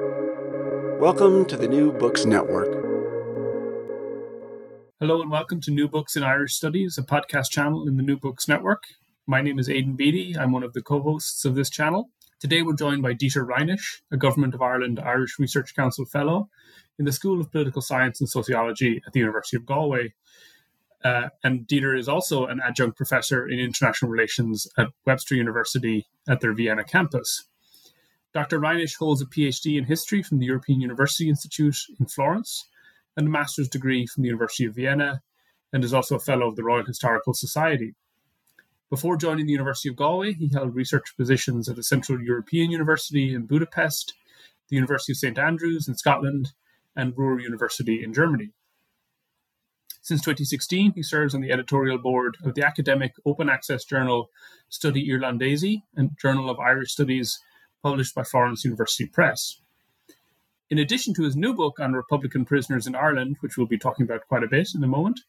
Welcome to the New Books Network. Hello and welcome to New Books in Irish Studies, a podcast channel in the New Books Network. My name is Aidan Beatty. I'm one of the co hosts of this channel. Today we're joined by Dieter Reinisch, a Government of Ireland Irish Research Council Fellow in the School of Political Science and Sociology at the University of Galway. Uh, and Dieter is also an adjunct professor in international relations at Webster University at their Vienna campus. Dr. Reinisch holds a PhD in history from the European University Institute in Florence and a master's degree from the University of Vienna, and is also a fellow of the Royal Historical Society. Before joining the University of Galway, he held research positions at the Central European University in Budapest, the University of St Andrews in Scotland, and Ruhr University in Germany. Since 2016, he serves on the editorial board of the academic open access journal Studi Irlandesi and Journal of Irish Studies published by Florence University Press. In addition to his new book on Republican prisoners in Ireland, which we'll be talking about quite a bit in a moment,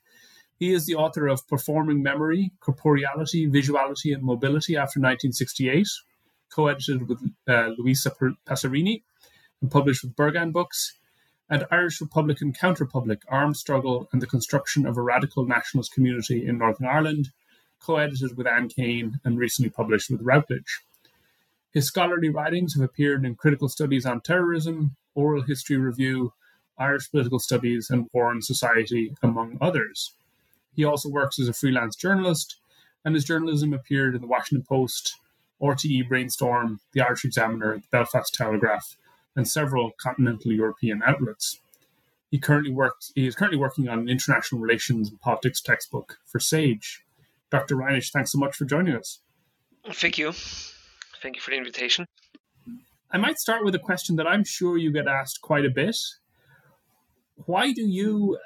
he is the author of Performing Memory, Corporeality, Visuality, and Mobility after 1968, co edited with uh, Luisa Passerini and published with Berghahn Books, and Irish Republican Counterpublic Armed Struggle and the Construction of a Radical Nationalist Community in Northern Ireland, co edited with Anne Kane and recently published with Routledge. His scholarly writings have appeared in Critical Studies on Terrorism, Oral History Review, Irish Political Studies, and War and Society, among others. He also works as a freelance journalist, and his journalism appeared in the Washington Post, RTE Brainstorm, the Irish Examiner, the Belfast Telegraph, and several continental European outlets. He currently works. He is currently working on an international relations and politics textbook for Sage. Dr. Reinisch, thanks so much for joining us. Thank you. Thank you for the invitation. I might start with a question that I'm sure you get asked quite a bit. Why do you,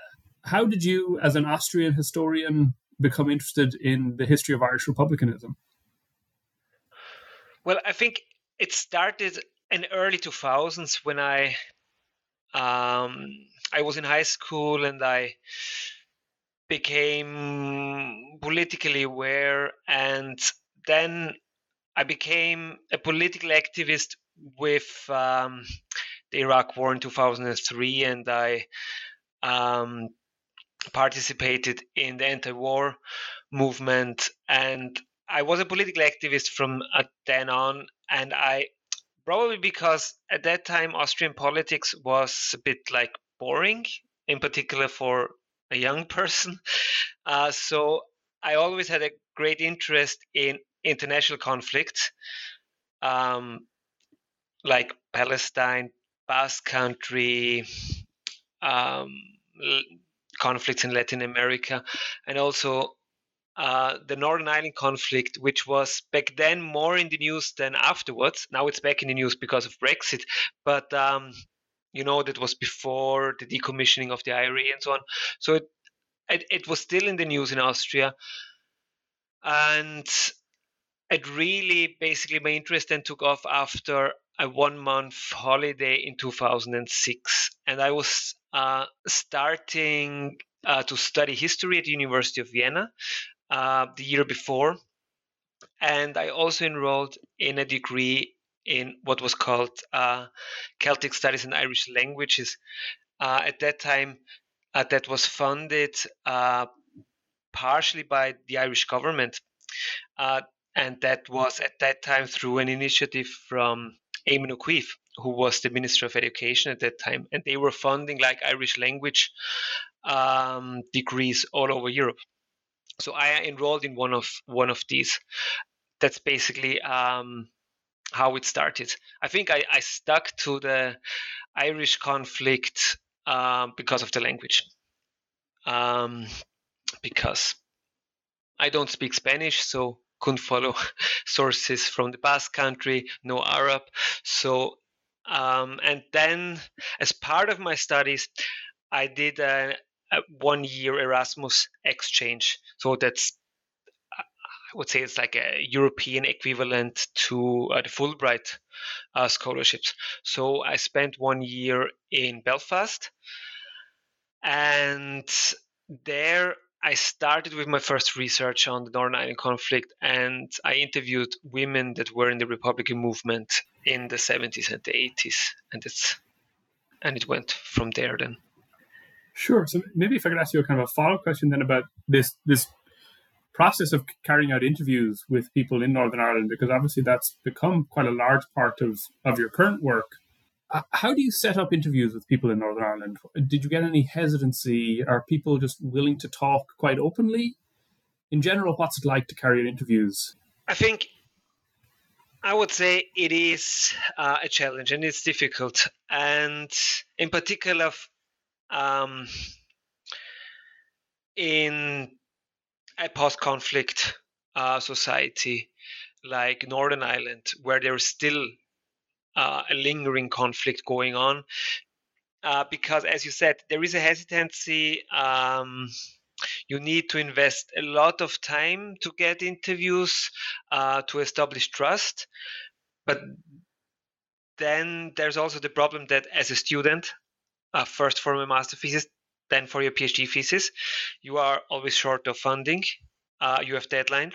how did you, as an Austrian historian, become interested in the history of Irish republicanism? Well, I think it started in early 2000s when I um, I was in high school and I became politically aware and then I became a political activist with um, the Iraq War in 2003, and I um, participated in the anti-war movement. And I was a political activist from uh, then on, and I probably because at that time Austrian politics was a bit like boring, in particular for a young person. Uh, so I always had a great interest in international conflicts um, like Palestine, Basque Country, um, conflicts in Latin America, and also uh, the Northern Ireland conflict, which was back then more in the news than afterwards. Now it's back in the news because of Brexit, but um, you know that was before the decommissioning of the IRA and so on. So it, it, it was still in the news in Austria, and it really basically my interest then took off after a one month holiday in 2006 and i was uh, starting uh, to study history at the university of vienna uh, the year before. And i also enrolled in a degree in what was called uh, celtic studies and irish languages. Uh, at that time uh, that was funded partially by the irish government and that was at that time through an initiative from Eamon O'Keefe, who was the Minister of Education at that time, and they were funding like Irish language um, degrees all over Europe. So I enrolled in one of one of these. That's basically um, how it started. I think I, I, stuck to the Irish conflict um, because of the language. Um, because I don't speak Spanish, so couldn't follow sources from the Basque country, no Arab. So, um, and then as part of my studies, I did a, a one year Erasmus exchange. So that's I would say it's like a European equivalent to uh, the Fulbright uh, scholarships. So I spent one year in Belfast, and there I started with my first research on the Northern Ireland conflict, and I interviewed women that were in the Republican movement in the 70s and the 80s, and it's and it went from there then. Sure. So maybe if I could ask you a kind of a follow up question then about this this process of carrying out interviews with people in Northern Ireland, because obviously that's become quite a large part of of your current work. Uh, how do you set up interviews with people in Northern Ireland? Did you get any hesitancy? Are people just willing to talk quite openly? In general, what's it like to carry out interviews? I think I would say it is uh, a challenge and it's difficult. And in particular, um, in a post conflict uh, society like Northern Ireland, where there's still uh, a lingering conflict going on. Uh, because, as you said, there is a hesitancy. Um, you need to invest a lot of time to get interviews uh, to establish trust. But then there's also the problem that as a student, uh, first for a master thesis, then for your PhD thesis, you are always short of funding. Uh, you have deadlines.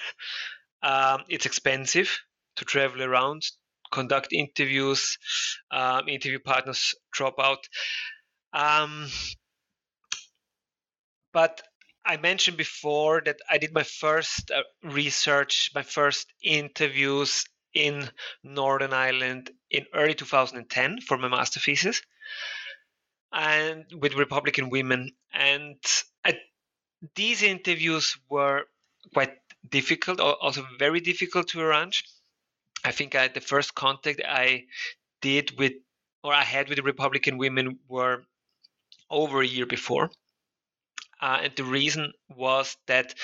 Um, it's expensive to travel around, conduct interviews. Um, interview partners drop out. Um, but I mentioned before that I did my first uh, research, my first interviews in Northern Ireland in early 2010 for my master thesis, and with Republican women. And I, these interviews were quite difficult, also very difficult to arrange. I think I, the first contact I did with, or I had with the Republican women were over a year before uh, and the reason was that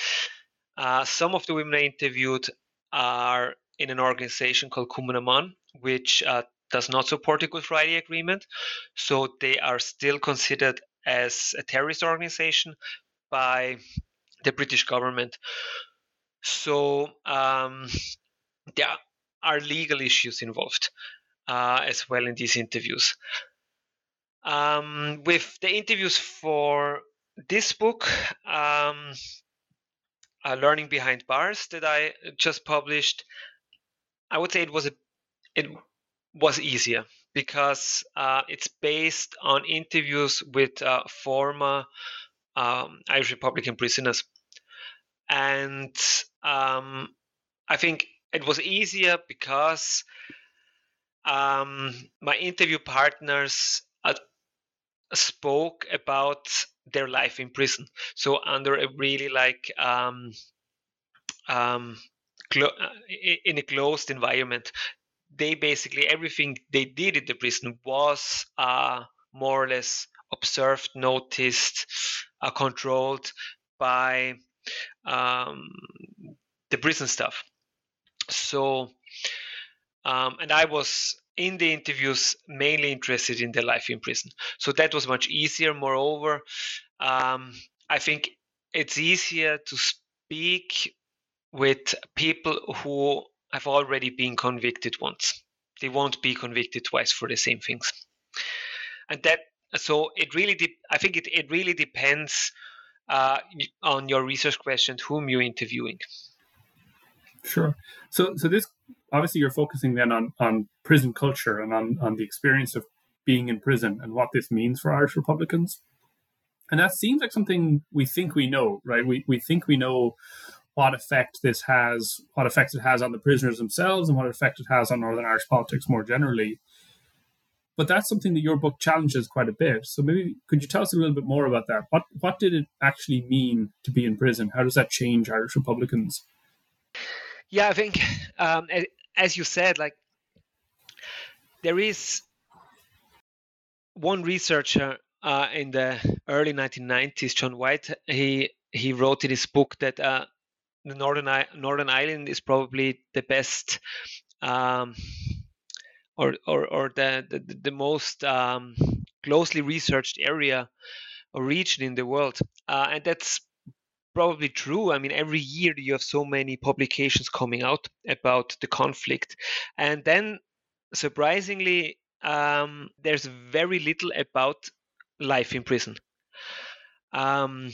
uh, some of the women I interviewed are in an organization called Cumann which uh, does not support the Good Friday Agreement. So they are still considered as a terrorist organization by the British government. So um, are legal issues involved uh, as well in these interviews. Um, with the interviews for this book, um, uh, Learning Behind Bars, that I just published, I would say it was a, it was easier because uh, it's based on interviews with uh, former um, Irish Republican prisoners, and um, I think it was easier because um, my interview partners uh, spoke about their life in prison. So under a really like um, um, clo- uh, in a closed environment, they basically everything they did in the prison was uh, more or less observed, noticed, uh, controlled by um, the prison staff. So, um, and I was in the interviews mainly interested in the life in prison. So that was much easier. Moreover, um, I think it's easier to speak with people who have already been convicted once. They won't be convicted twice for the same things. And that so it really de- I think it, it really depends uh, on your research question whom you're interviewing. Sure. So so this obviously you're focusing then on on prison culture and on on the experience of being in prison and what this means for Irish Republicans. And that seems like something we think we know, right? We we think we know what effect this has, what effect it has on the prisoners themselves, and what effect it has on Northern Irish politics more generally. But that's something that your book challenges quite a bit. So maybe could you tell us a little bit more about that? What what did it actually mean to be in prison? How does that change Irish Republicans? Yeah, I think um, as you said, like there is one researcher uh, in the early 1990s, John Whyte. He he wrote in his book that uh, the northern Northern Ireland is probably the best. Um, or, or, or the, the, the most um, closely researched area or region in the world. Uh, and that's probably true. I mean, every year you have so many publications coming out about the conflict. And then, surprisingly, um, there's very little about life in prison. Um,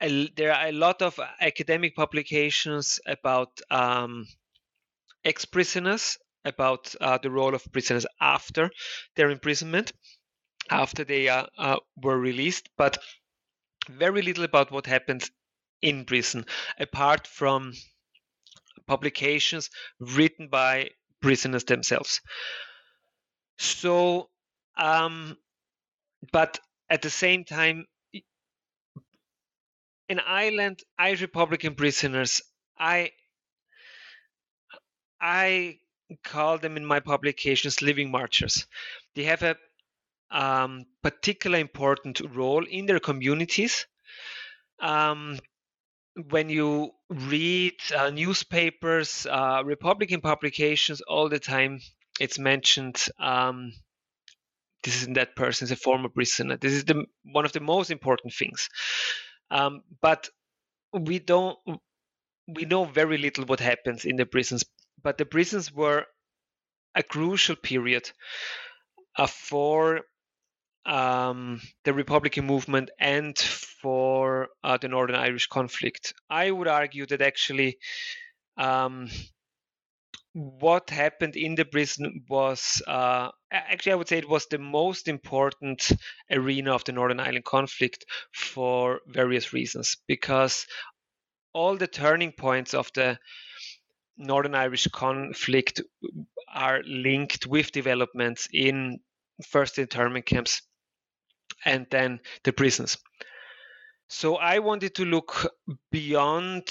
there are a lot of academic publications about um, ex prisoners about uh, the role of prisoners after their imprisonment, after they uh, uh, were released, but very little about what happens in prison, apart from publications written by prisoners themselves. So, um, but at the same time, in Ireland, Irish Republican prisoners, I I call them in my publications living martyrs. They have a um, particular important role in their communities. Um, when you read uh, newspapers, uh, Republican publications, all the time it's mentioned. Um, this is that person is a former prisoner. This is the one of the most important things. Um, but we don't. We know very little what happens in the prisons. But the prisons were a crucial period uh, for um, the Republican movement and for uh, the Northern Irish conflict. I would argue that actually um, what happened in the prison was uh, actually, I would say it was the most important arena of the Northern Ireland conflict for various reasons because all the turning points of the Northern Irish conflict are linked with developments in first internment camps and then the prisons. So I wanted to look beyond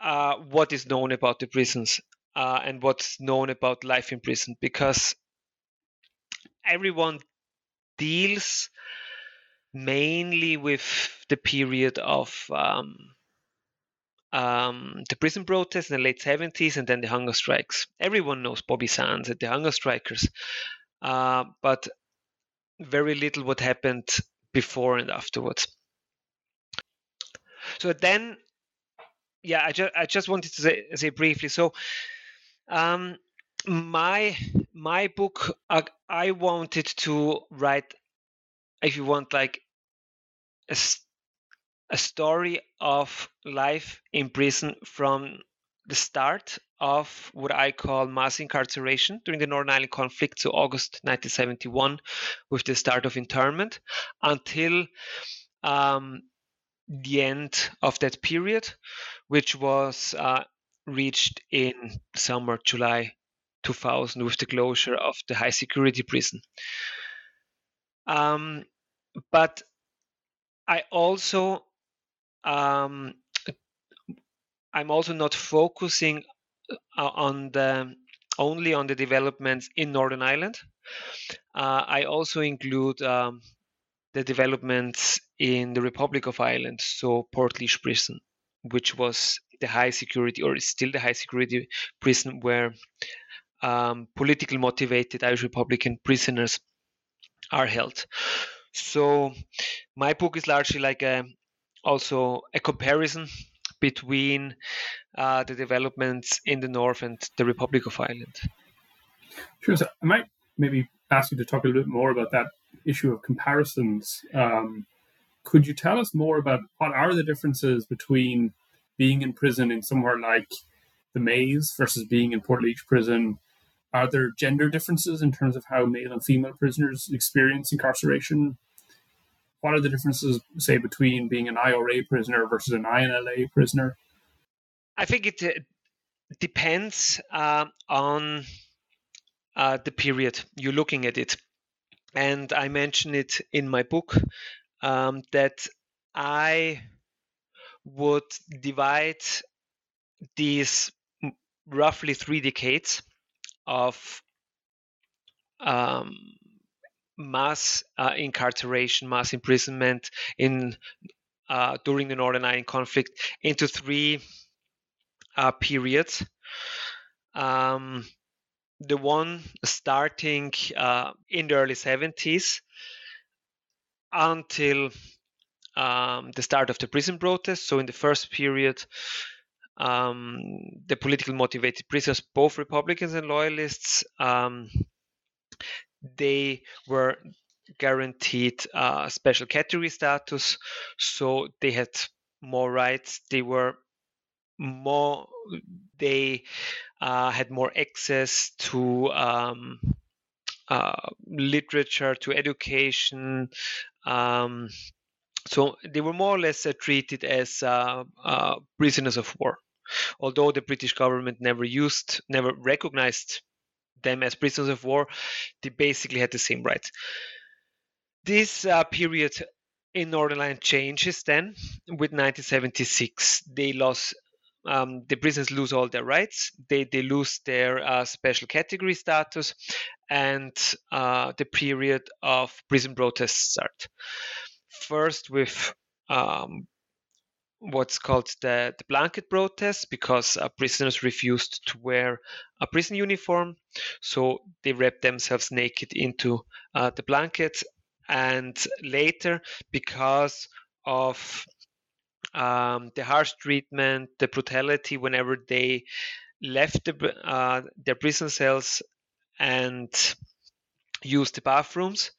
uh, what is known about the prisons uh, and what's known about life in prison because everyone deals mainly with the period of um, um, the prison protests in the late 70s and then the hunger strikes. Everyone knows Bobby Sands and the hunger strikers, uh, but very little what happened before and afterwards. So then, yeah, I just I just wanted to say, say briefly. So, um, my my book, uh, I wanted to write, if you want, like a a story of life in prison from the start of what I call mass incarceration during the Northern Ireland conflict, so August 1971, with the start of internment, until um, the end of that period, which was uh, reached in summer, July 2000, with the closure of the high security prison. Um, but I also um, I'm also not focusing uh, on the only on the developments in Northern Ireland. Uh, I also include um, the developments in the Republic of Ireland, so Portlaoise prison, which was the high security or is still the high security prison where um, politically motivated Irish Republican prisoners are held. So my book is largely like a also a comparison between uh, the developments in the north and the Republic of Ireland. Sure. So I might maybe ask you to talk a little bit more about that issue of comparisons. Um, could you tell us more about what are the differences between being in prison in somewhere like the Maze versus being in Port Portlaoise prison? Are there gender differences in terms of how male and female prisoners experience incarceration? What are the differences, say, between being an IRA prisoner versus an INLA prisoner? I think it depends uh, on uh, the period you're looking at it. And I mention it in my book um, that I would divide these roughly three decades of um, mass uh, incarceration, mass imprisonment in uh, during the Northern Ireland conflict into three uh, periods. Um, the one starting uh, in the early 70s until um, the start of the prison protest. So, in the first period, um, the politically motivated prisoners, both Republicans and Loyalists, um, they were guaranteed uh, special category status, so they had more rights. They were more they uh, had more access to um, uh, literature, to education. Um, so they were more or less uh, treated as uh, uh, prisoners of war, although the British government never used, never recognized them as prisoners of war. They basically had the same rights. This uh, period in Northern Ireland changes then with 1976. They lost um, the prisoners lose all their rights. They they lose their uh, special category status, and uh, the period of prison protests start. First with um, what's called the, the blanket protest because uh, prisoners refused to wear a prison uniform, so they wrapped themselves naked into uh, the blankets. And later, because of um, the harsh treatment, the brutality whenever they left the, uh, their prison cells and used the bathrooms.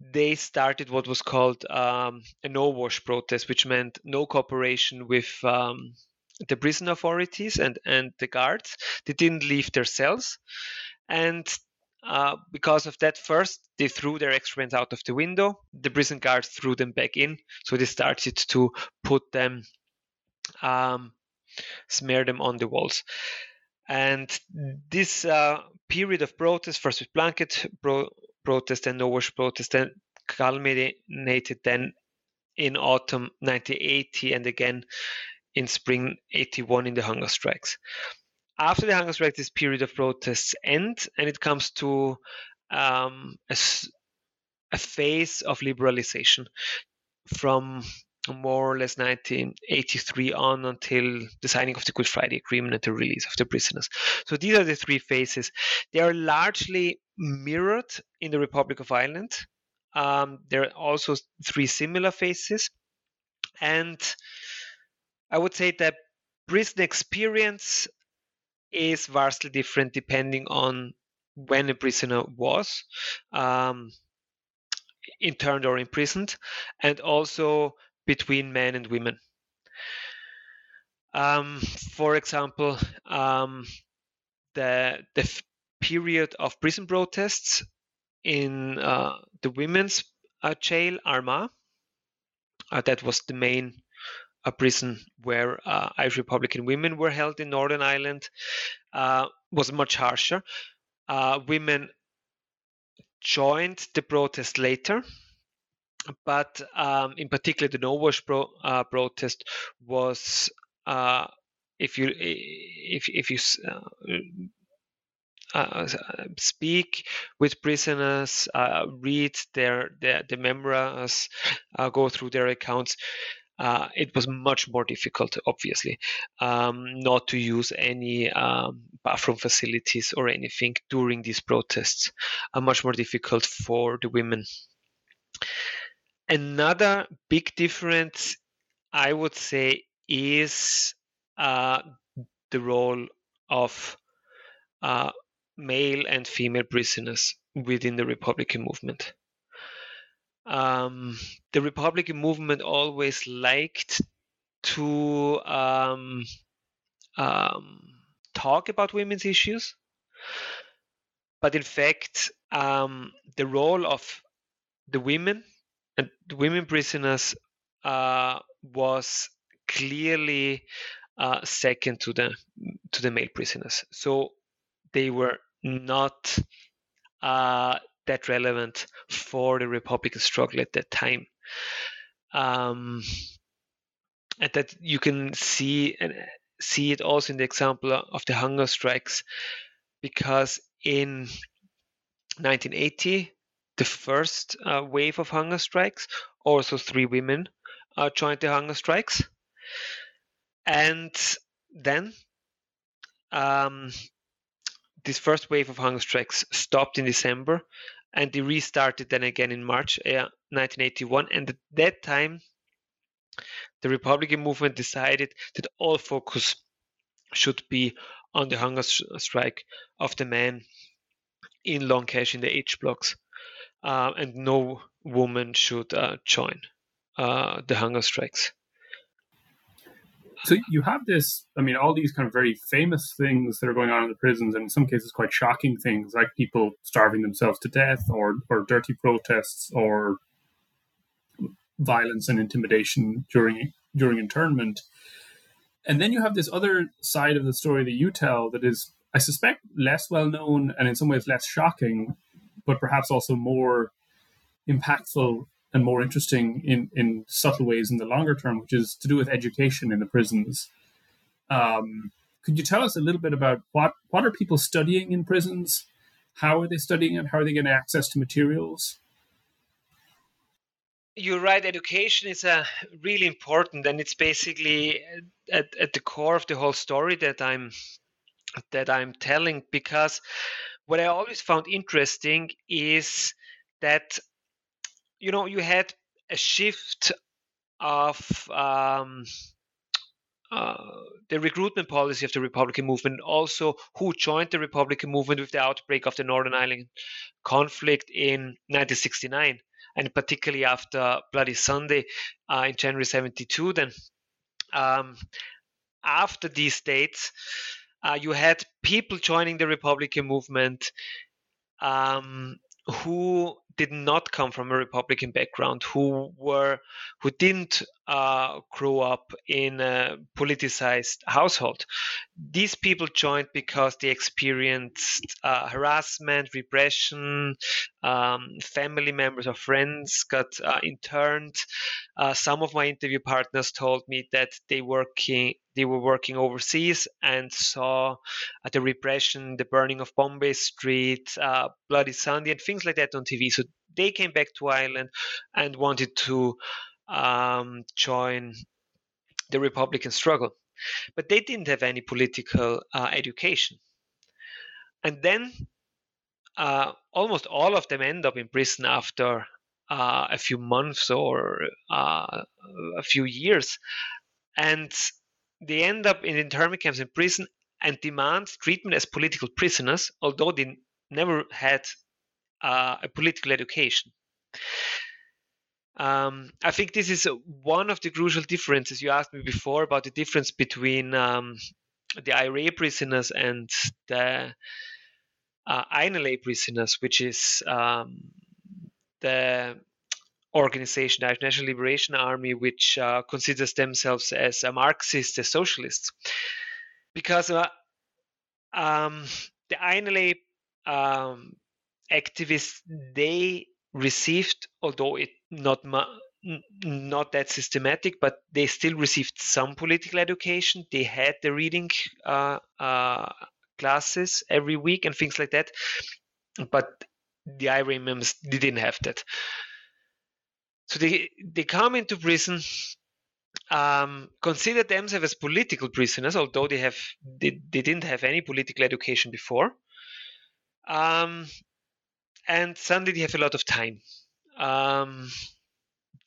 They started what was called um, a no wash protest, which meant no cooperation with um, the prison authorities and, and the guards. They didn't leave their cells. And uh, because of that, first they threw their excrement out of the window. The prison guards threw them back in, so they started to put them, um, smear them on the walls. And this uh, period of protest, first with blanket pro- protest and no wash protest, then culminated then in autumn 1980 and again in spring 81 in the hunger strikes. After the hunger strike, this period of protests end, and it comes to um, a, a phase of liberalization from more or less 1983 on until the signing of the Good Friday Agreement and the release of the prisoners. So these are the three phases. They are largely mirrored in the Republic of Ireland. Um, there are also three similar phases. And I would say that prison experience is vastly different depending on when a prisoner was um, interned or imprisoned, and also between men and women. Um, for example, um, the the f- period of prison protests in uh, the women's uh, jail Armagh, uh, that was the main a prison where uh, Irish Republican women were held in Northern Ireland uh, was much harsher. Uh, women joined the protest later, but um, in particular, the No Wash pro, uh, protest was, uh, if you if if you uh, uh, speak with prisoners, uh, read their, their the memoirs, uh, go through their accounts uh, it was much more difficult, obviously, um, not to use any um, bathroom facilities or anything during these protests. Uh, much more difficult for the women. Another big difference, I would say, is uh, the role of uh, male and female prisoners within the Republican movement. Um, the Republican movement always liked to um, um, talk about women's issues, but in fact, um, the role of the women and women prisoners uh, was clearly uh, second to the to the male prisoners. So they were not uh, that relevant for the Republican struggle at that time. Um, and that you can see and see it also in the example of the hunger strikes, because in 1980, the first uh, wave of hunger strikes, also three women uh, joined the hunger strikes, and then um, this first wave of hunger strikes stopped in December, and they restarted then again in March uh, 1981. And at that time, the Republican movement decided that all focus should be on the hunger strike of the men in Long Kesh in the H blocks, uh, and no woman should uh, join uh, the hunger strikes. So you have this, I mean, all these kind of very famous things that are going on in the prisons, and in some cases quite shocking things, like people starving themselves to death, or or dirty protests, or violence and intimidation during during internment. And then you have this other side of the story that you tell that is, I suspect, less well known and in some ways less shocking, but perhaps also more impactful and more interesting in, in subtle ways in the longer term, which is to do with education in the prisons. Um, could you tell us a little bit about what, what are people studying in prisons? How are they studying it? How are they getting access to materials? You're right. Education is uh, really important, and it's basically at, at the core of the whole story that I'm that I'm telling. Because what I always found interesting is that you know you had a shift of um, uh, the recruitment policy of the Republican movement, also who joined the Republican movement with the outbreak of the Northern Ireland conflict in 1969, and particularly after Bloody Sunday uh, in January 72. Then, um, after these dates, uh, you had people joining the Republican movement um, who did not come from a Republican background, who were who didn't uh, up in a politicized household. These people joined because they experienced uh, harassment, repression. Um, family members or friends got uh, interned. Uh, some of my interview partners told me that they working they were working overseas and saw uh, the repression, the burning of Bombay Street, uh, Bloody Sunday, and things like that on TV. So they came back to Ireland and wanted to um, join the Republican struggle. But they didn't have any political uh, education. And then uh, almost all of them end up in prison after uh, a few months or uh, a few years. And they end up in internment camps in prison and demand treatment as political prisoners, although they never had uh, a political education. Um, I think this is one of the crucial differences. You asked me before about the difference between um, the IRA prisoners and the uh, INLA prisoners, which is um, the organization, the National Liberation Army, which uh, considers themselves as a Marxist, a socialist. Because uh, um, the INLA um, activists, they received, although it not not that systematic, but they still received some political education. They had the reading uh, uh, classes every week and things like that. But the IRA members they didn't have that. So they they come into prison, um, consider themselves as political prisoners, although they have they, they didn't have any political education before. Um, and suddenly they have a lot of time. Um,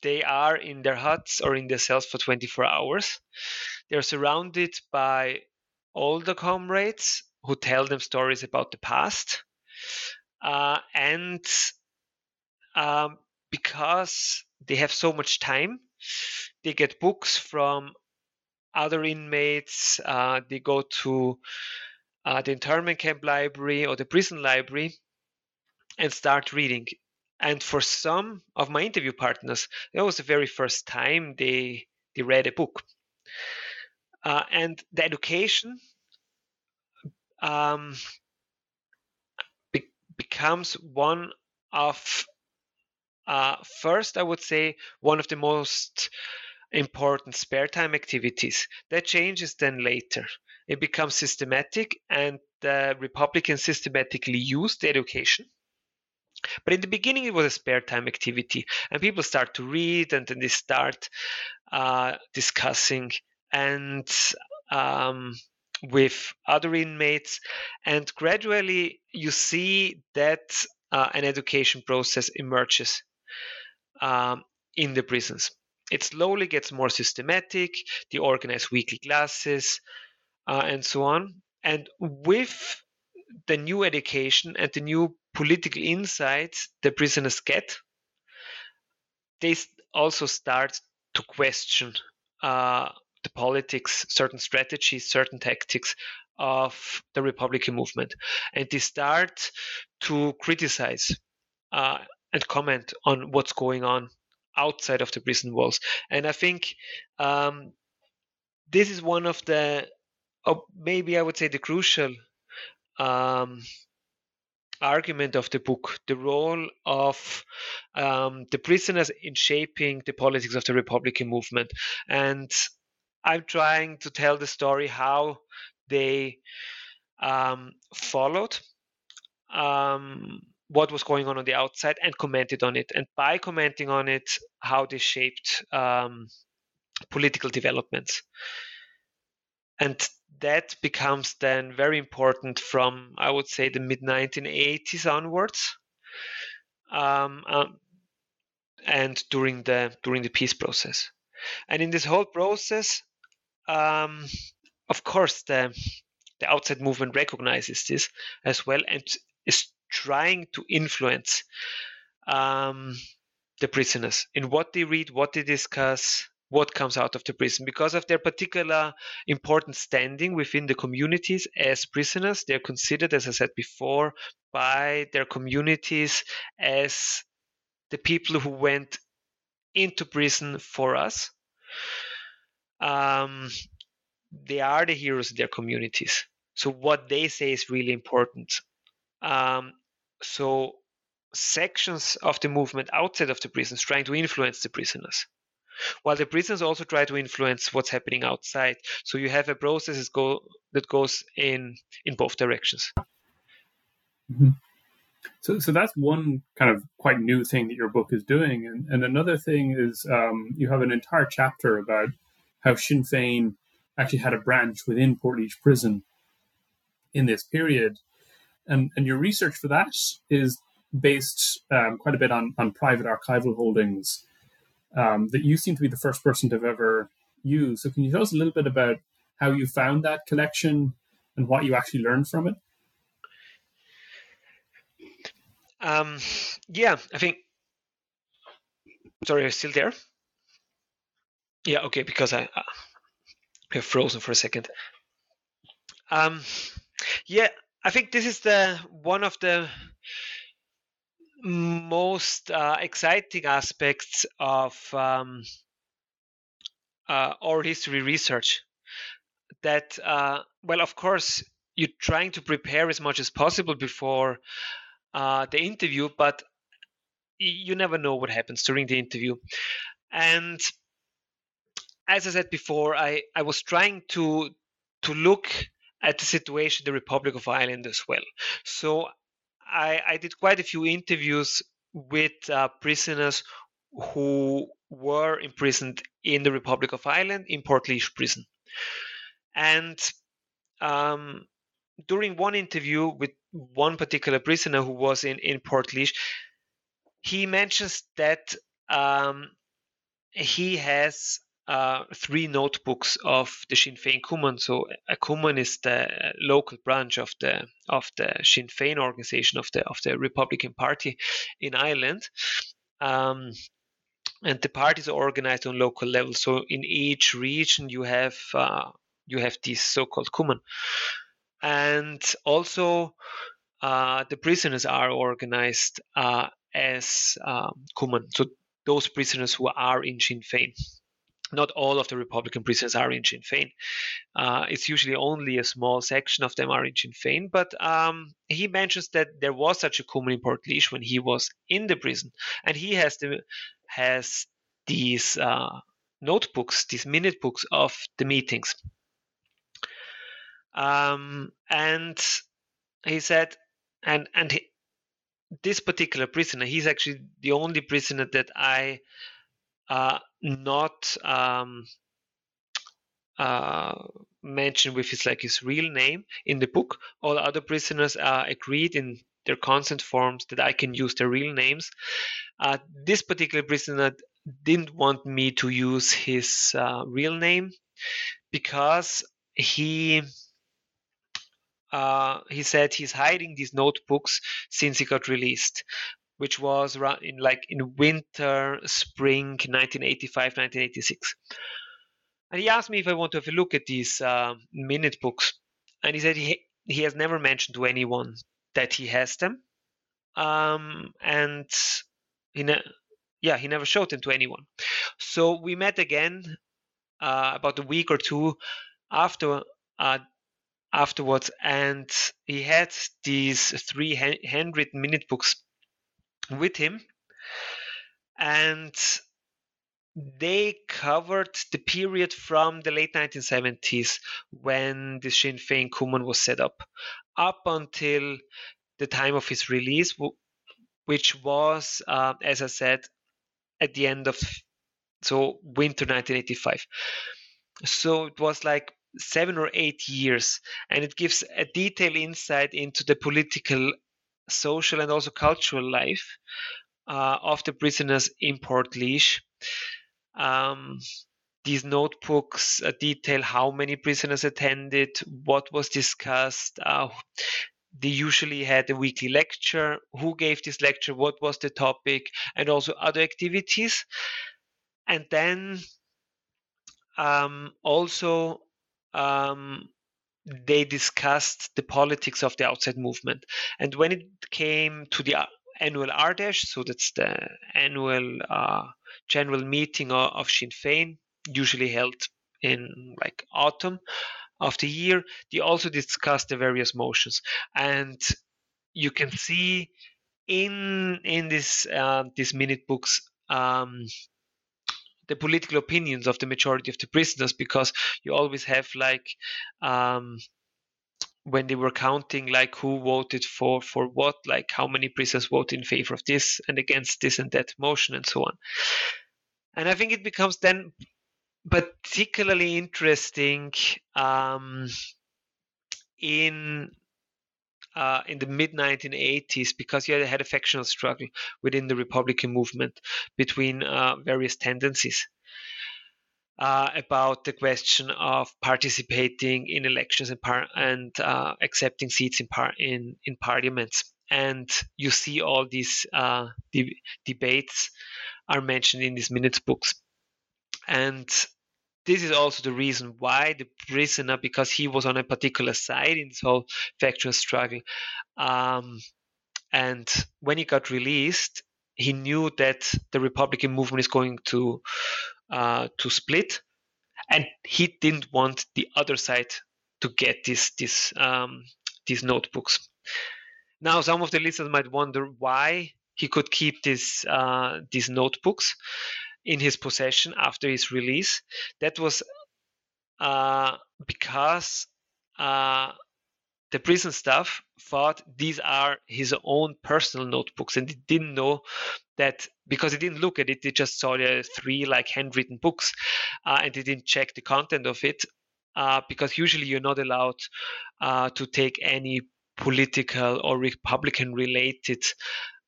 they are in their huts or in their cells for 24 hours. They're surrounded by older comrades who tell them stories about the past. Uh, and um, because they have so much time, they get books from other inmates. Uh, they go to uh, the internment camp library or the prison library and start reading. And for some of my interview partners, that was the very first time they they read a book. Uh, and the education um, be- becomes one of uh, first, I would say, one of the most important spare time activities. That changes then later. It becomes systematic, and the Republicans systematically use the education but in the beginning, it was a spare time activity, and people start to read, and then they start uh, discussing and um, with other inmates, and gradually you see that uh, an education process emerges um, in the prisons. It slowly gets more systematic. They organize weekly classes uh, and so on. And with the new education and the new political insights the prisoners get, they also start to question uh, the politics, certain strategies, certain tactics of the Republican movement. And they start to criticize uh, and comment on what's going on outside of the prison walls. And I think um, this is one of the, oh, maybe I would say, the crucial um, argument of the book the role of um, the prisoners in shaping the politics of the Republican movement. And I'm trying to tell the story how they um, followed um, what was going on on the outside and commented on it. And by commenting on it, how they shaped um, political developments. And that becomes then very important from, I would say, the mid 1980s onwards. Um, um, and during the during the peace process, and in this whole process, um, of course, the the outside movement recognizes this as well and is trying to influence um, the prisoners in what they read, what they discuss, what comes out of the prison. Because of their particular important standing within the communities as prisoners, they're considered, as I said before, by their communities as the people who went into prison for us. Um, they are the heroes of their communities. So what they say is really important. Um, so sections of the movement outside of the prisons trying to influence the prisoners while the prisons also try to influence what's happening outside. So you have a process that, go, that goes in in both directions. Mm-hmm. so so that's one kind of quite new thing that your book is doing. And, and another thing is um, you have an entire chapter about how sinn féin actually had a branch within portlaoise prison in this period. And and your research for that is based um, quite a bit on on private archival holdings um, that you seem to be the first person to have ever used. So can you tell us a little bit about how you found that collection and what you actually learned from it? Um, yeah, I think. Sorry, are you still there? Yeah, okay, because I, I have frozen for a second. Um, yeah, I think this is the one of the most uh, exciting aspects of um, uh, oral history research. That uh, well, of course, you're trying to prepare as much as possible before uh, the interview, but you never know what happens during the interview. And as I said before, I, I was trying to to look at the situation in the Republic of Ireland as well. So I, I did quite a few interviews with uh, prisoners who were imprisoned in the Republic of Ireland in Port Portlaoise prison. And um, during one interview with one particular prisoner who was in, in Portlaoise, he mentions that um, he has uh, three notebooks of the Sinn Féin Cumann. So a Cumann is the local branch of the of the Sinn Féin organization of the of the Republican Party in Ireland. Um, and the parties are organized on local level. So in each region, you have uh, you have these so-called Cumann, and also uh, the prisoners are organized uh, as um, Cumann. So those prisoners who are in Sinn Féin not all of the Republican prisoners are in Sinn Féin. Uh, it's usually only a small section of them are in Sinn Féin. But um, he mentions that there was such a Cumann in Portlaoise when he was in the prison, and he has the has these uh, notebooks, these minute books of the meetings. Um, and he said, and and he, this particular prisoner, he's actually the only prisoner that I uh, not um, uh, mentioned with his like his real name in the book. All other prisoners are agreed in their consent forms that I can use their real names. Uh, this particular prisoner didn't want me to use his uh, real name because he uh, he said he's hiding these notebooks since he got released which was around in like in winter, spring 1985, 1986. And he asked me if I want to have a look at these uh, minute books. And he said he, he has never mentioned to anyone that he has them. Um, and he ne- yeah, he never showed them to anyone. So we met again uh, about a week or two after uh, afterwards, and he had these three handwritten minute books with him, and they covered the period from the late 1970s when the Sinn Féin Cumann was set up, up until the time of his release, which was, uh, as I said, at the end of so winter 1985. So it was like seven or eight years, and it gives a detailed insight into the political, social, and also cultural life uh, of the prisoners in Portlaoise. Um, these notebooks uh, detail how many prisoners attended, what was discussed. Uh, they usually had a weekly lecture, who gave this lecture, what was the topic, and also other activities. And then um, also um, they discussed the politics of the outside movement. And when it came to the uh, annual Ard Fheis, so that's the annual uh, general meeting of, of Sinn Féin, usually held in like autumn of the year, they also discussed the various motions. And you can see in in this uh, these minute books um, the political opinions of the majority of the prisoners because you always have like um, when they were counting like who voted for for what like how many prisoners voted in favor of this and against this and that motion and so on. And i think it becomes then particularly interesting um, in uh, in the mid 1980s because you had a factional struggle within the Republican movement between uh, various tendencies. Uh, about the question of participating in elections and, par- and uh, accepting seats in, par- in, in parliaments. And you see all these uh, de- debates are mentioned in these minutes books. And this is also the reason why the prisoner, because he was on a particular side in this whole factional struggle, um, and when he got released, he knew that the Republican movement is going to uh, to split, and he didn't want the other side to get this this um, these notebooks. Now, some of the listeners might wonder why he could keep this uh, these notebooks in his possession after his release. That was uh, because uh, the prison staff thought these are his own personal notebooks and they didn't know that because they didn't look at it they just saw the three like handwritten books uh, and they didn't check the content of it uh, because usually you're not allowed uh, to take any political or republican related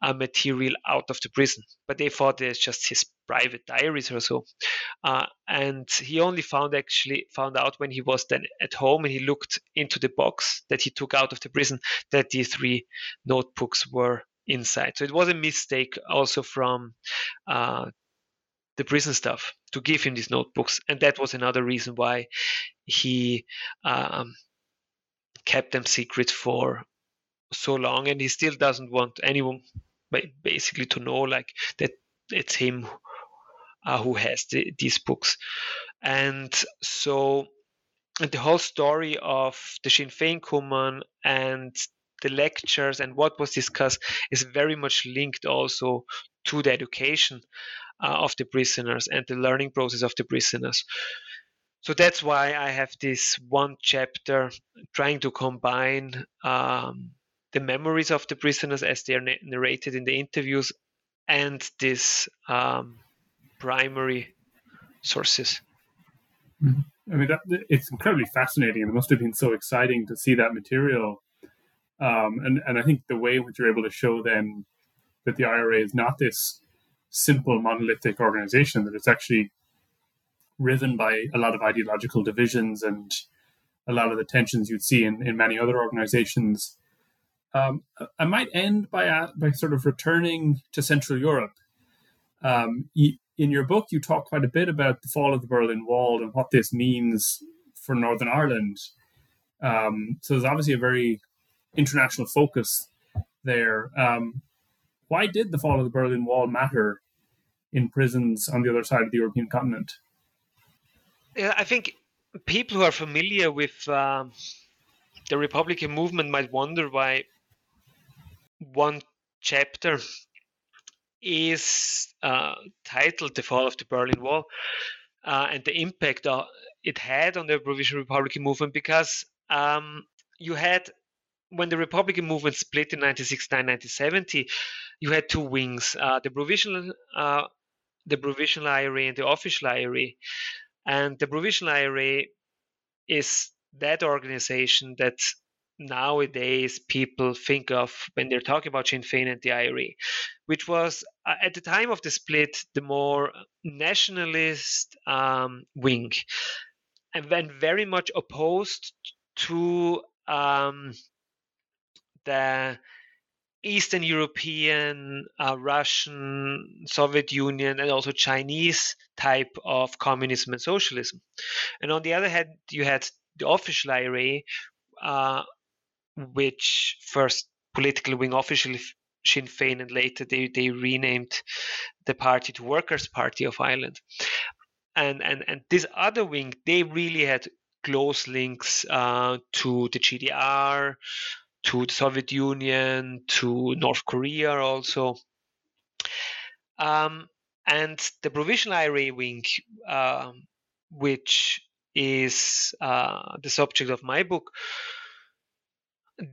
uh, material out of the prison. But they thought it's just his private diaries or so. Uh, and he only found actually found out when he was then at home and he looked into the box that he took out of the prison that these three notebooks were inside. So it was a mistake also from uh, the prison staff to give him these notebooks, and that was another reason why he um, kept them secret for so long, and he still doesn't want anyone basically to know like that it's him uh, who has the, these books and so the whole story of the Sinn Féin Cumann and the lectures and what was discussed is very much linked also to the education uh, of the prisoners and the learning process of the prisoners. So that's why I have this one chapter trying to combine um, the memories of the prisoners as they are narrated in the interviews and this um, primary sources. Mm-hmm. I mean, that, it's incredibly fascinating, and it must have been so exciting to see that material. Um, and and I think the way in which you're able to show them that the IRA is not this simple monolithic organization, that it's actually riven by a lot of ideological divisions and a lot of the tensions you'd see in, in many other organizations um, I might end by uh, by sort of returning to Central Europe. Um, in your book, you talk quite a bit about the fall of the Berlin Wall and what this means for Northern Ireland. Um, so there's obviously a very international focus there. Um, why did the fall of the Berlin Wall matter in prisons on the other side of the European continent? Yeah, I think people who are familiar with um, the Republican movement might wonder why one chapter is uh, titled "The Fall of the Berlin Wall" uh, and the impact uh, it had on the provisional Republican movement, because um, you had when the Republican movement split in 1969, 1970, you had two wings: uh, the provisional, uh, the provisional IRA, and the official IRA. And the provisional IRA is that organization that nowadays people think of when they're talking about Sinn Féin and the IRA, which was uh, at the time of the split the more nationalist um, wing, and then very much opposed to um, the Eastern European, uh, Russian, Soviet Union, and also Chinese type of communism and socialism. And on the other hand, you had the official IRA, uh, which first political wing officially Sinn Féin, and later they, they renamed the party to Workers' Party of Ireland. And, and, and this other wing, they really had close links uh, to the GDR, to the Soviet Union, to North Korea also. Um, and the provisional IRA wing, um, which is uh, the subject of my book,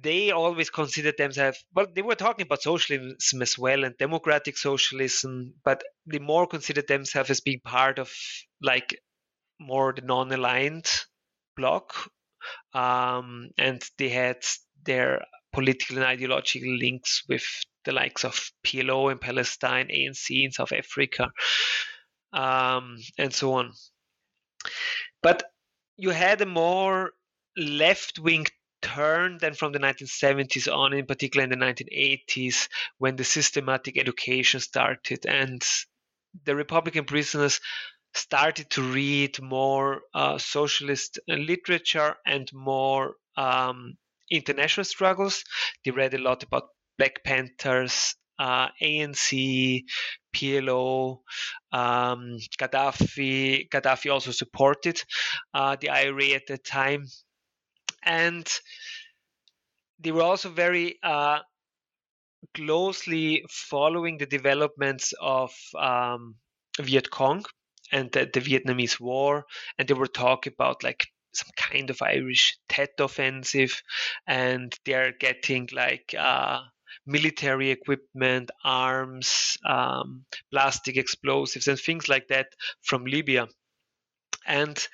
they always considered themselves well they were talking about socialism as well and democratic socialism but they more considered themselves as being part of like more the non-aligned bloc um, and they had their political and ideological links with the likes of PLO in Palestine, ANC in South Africa, um, and so on. But you had a more left wing turn than from the 1970s on, in particular in the 1980s, when the systematic education started and the Republican prisoners started to read more uh, socialist literature and more um, international struggles. They read a lot about Black Panthers, uh, ANC, PLO, um, Gaddafi. Gaddafi also supported uh, the IRA at the time, and they were also very uh, closely following the developments of um, Viet Cong and the, the, Vietnamese War, and they were talking about like some kind of Irish Tet offensive, and they're getting like uh, military equipment, arms, um, plastic explosives, and things like that from Libya. And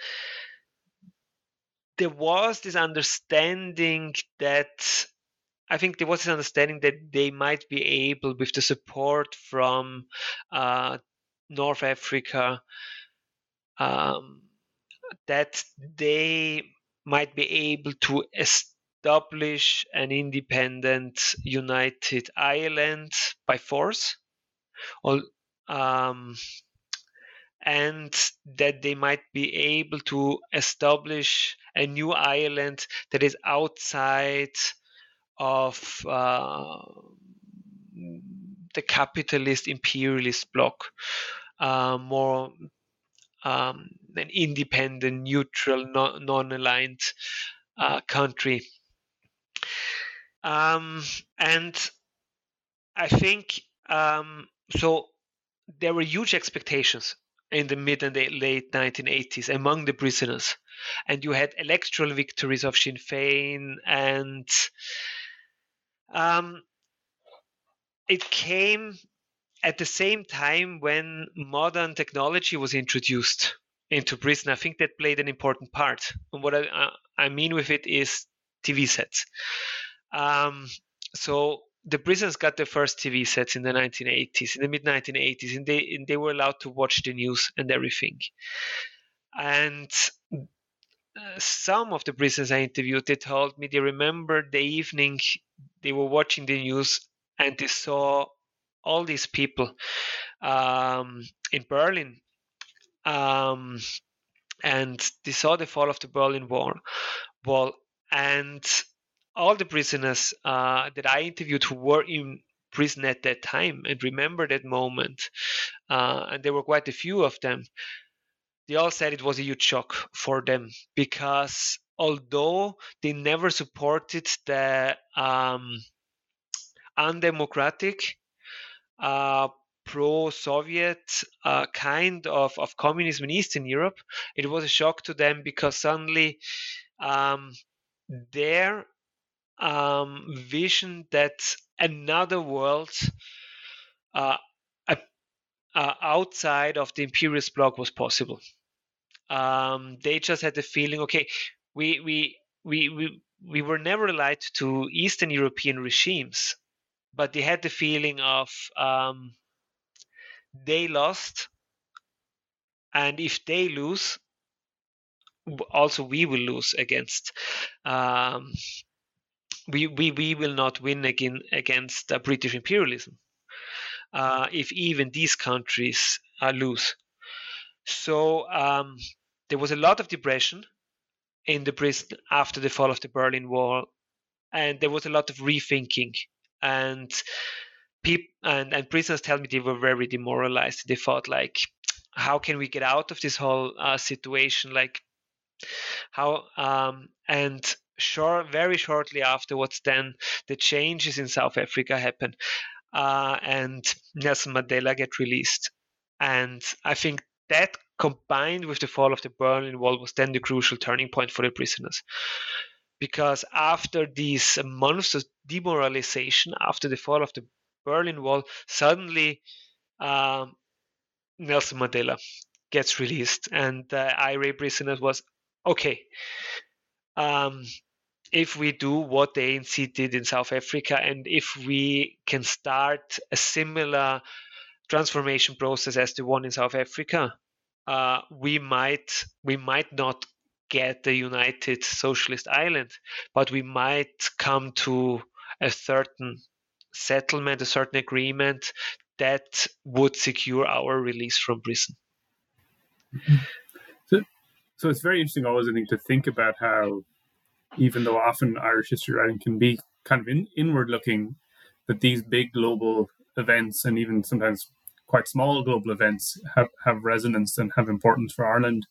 there was this understanding that I think there was this understanding that they might be able, with the support from uh, North Africa, um, that they might be able to establish an independent united Ireland by force. Um, and that they might be able to establish a new Ireland that is outside of uh, the capitalist imperialist bloc, uh, more um, an independent, neutral, non aligned uh, country. Um, and I think um, so. There were huge expectations in the mid and the late 1980s among the prisoners, and you had electoral victories of Sinn Féin, and um, it came at the same time when modern technology was introduced into prison, I think that played an important part. And what I, I mean with it is TV sets. Um, so the prisons got their first TV sets in the 1980s, in the mid 1980s, and they and they were allowed to watch the news and everything. And uh, some of the prisoners I interviewed, they told me they remember the evening they were watching the news and they saw all these people um, in Berlin. Um, and they saw the fall of the Berlin Wall, wall and all the prisoners uh, that I interviewed who were in prison at that time and remember that moment, uh, and there were quite a few of them, they all said it was a huge shock for them because although they never supported the um, undemocratic, uh, pro-Soviet uh, kind of, of communism in Eastern Europe, it was a shock to them because suddenly um, their um, vision that another world uh, uh, outside of the imperialist bloc was possible. Um, they just had the feeling, okay, we we we we we were never allied to Eastern European regimes, but they had the feeling of um, they lost, and if they lose, also we will lose against. Um, we, we, we will not win again against uh, British imperialism uh, if even these countries uh, lose. So um, there was a lot of depression in the prison after the fall of the Berlin Wall, and there was a lot of rethinking. And people and, and prisoners tell me they were very demoralized. They thought like, how can we get out of this whole uh, situation? Like, how um, and short, very shortly afterwards, then the changes in South Africa happen, uh, and Nelson Mandela get released. And I think that combined with the fall of the Berlin Wall was then the crucial turning point for the prisoners. Because after these months of demoralization, after the fall of the Berlin Wall, suddenly um, Nelson Mandela gets released, and the IRA prisoners was okay. Um, if we do what the ANC did in South Africa, and if we can start a similar transformation process as the one in South Africa, uh, we might we might not get the united socialist island, but we might come to a certain settlement, a certain agreement that would secure our release from prison. Mm-hmm. So, it's very interesting always, I think, to think about how, even though often Irish history writing can be kind of in, inward looking, that these big global events and even sometimes quite small global events have, have resonance and have importance for Ireland.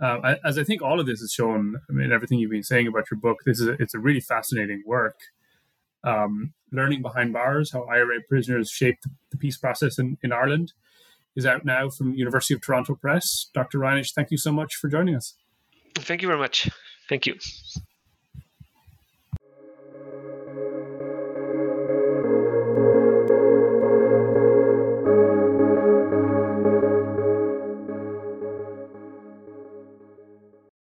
Uh, as I think all of this is shown, I mean, everything you've been saying about your book, this is a, it's a really fascinating work. Um, Learning Behind Bars: How IRA Prisoners Shaped the Peace Process in, in Ireland is out now from University of Toronto Press. Dr. Reinisch, thank you so much for joining us. Thank you very much. Thank you.